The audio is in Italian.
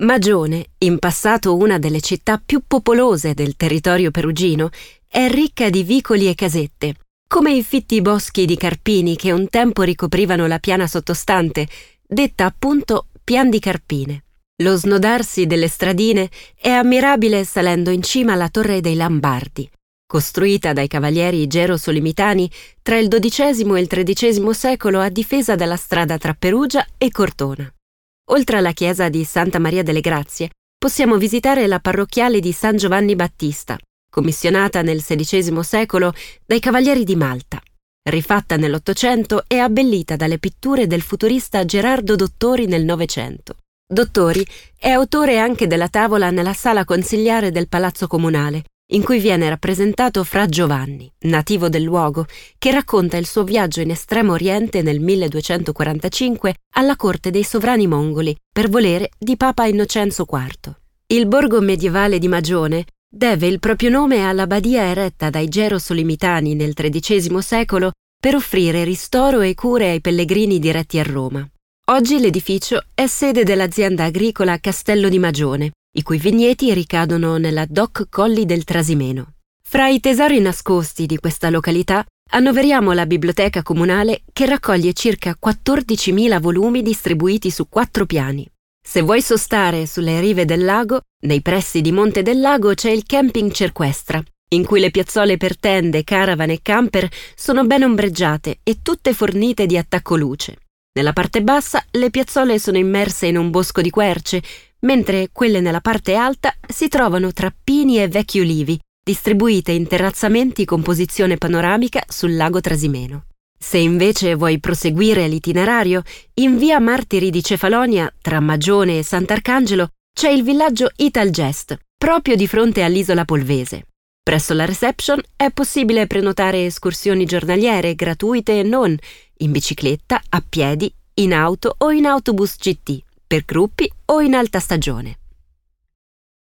Magione, in passato una delle città più popolose del territorio perugino, è ricca di vicoli e casette, come i fitti boschi di carpini che un tempo ricoprivano la piana sottostante, detta appunto Pian di Carpine. Lo snodarsi delle stradine è ammirabile salendo in cima alla Torre dei Lambardi, costruita dai cavalieri gero-solimitani tra il XII e il XIII secolo a difesa della strada tra Perugia e Cortona. Oltre alla chiesa di Santa Maria delle Grazie, possiamo visitare la parrocchiale di San Giovanni Battista, commissionata nel XVI secolo dai cavalieri di Malta. Rifatta nell'Ottocento e abbellita dalle pitture del futurista Gerardo Dottori nel Novecento. Dottori è autore anche della tavola nella sala consigliare del Palazzo Comunale, in cui viene rappresentato Fra Giovanni, nativo del luogo, che racconta il suo viaggio in Estremo Oriente nel 1245 alla corte dei sovrani mongoli per volere di Papa Innocenzo IV. Il borgo medievale di Magione deve il proprio nome alla badia eretta dai Gero-Solimitani nel XIII secolo per offrire ristoro e cure ai pellegrini diretti a Roma. Oggi l'edificio è sede dell'azienda agricola Castello di Magione, i cui vigneti ricadono nella Doc Colli del Trasimeno. Fra i tesori nascosti di questa località annoveriamo la biblioteca comunale che raccoglie circa 14.000 volumi distribuiti su quattro piani. Se vuoi sostare sulle rive del lago, nei pressi di Monte del Lago c'è il camping Cerquestra, in cui le piazzole per tende, caravan e camper sono ben ombreggiate e tutte fornite di attacco luce. Nella parte bassa le piazzole sono immerse in un bosco di querce, mentre quelle nella parte alta si trovano tra pini e vecchi ulivi, distribuite in terrazzamenti con posizione panoramica sul lago Trasimeno. Se invece vuoi proseguire l'itinerario, in via Martiri di Cefalonia, tra Magione e Sant'Arcangelo, c'è il villaggio Italgest, proprio di fronte all'isola Polvese. Presso la reception è possibile prenotare escursioni giornaliere gratuite e non, in bicicletta, a piedi, in auto o in autobus GT, per gruppi o in alta stagione.